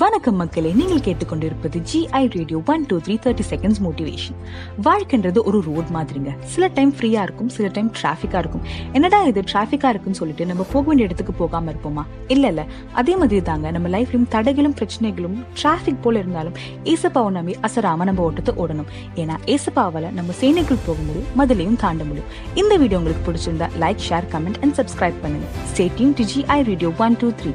வணக்கம் மக்களே நீங்கள் கேட்டுக்கொண்டிருப்பது GI radio one two three thirty seconds motivation வாழ்க்கைன்றது ஒரு ரோட் மாதிரிங்க. சில டைம் ஃப்ரீயா இருக்கும் சில டைம் டிராஃபிக்கா இருக்கும். என்னடா இது டிராஃபிக்கா இருக்குன்னு சொல்லிட்டு நம்ம போக வேண்டிய இடத்துக்கு போகாம இருப்போமா? இல்ல இல்ல. அதே மாதிரி தாங்க நம்ம லைஃப்லயும் தடைகளும் பிரச்சனைகளும் டிராஃபிக் போல இருந்தாலும் ஏசப்பாவை நம்பி அசராம நம்ம ஓட்டத்தை ஓடணும். ஏன்னா ஏசப்பாவால நம்ம சேனைக்குள் போக முடியும் மதிலையும் தாண்ட முடியும். இந்த வீடியோ உங்களுக்கு பிடிச்சிருந்தா like share comment and subscribe பண்ணுங்க. Stay tuned to GI radio one two three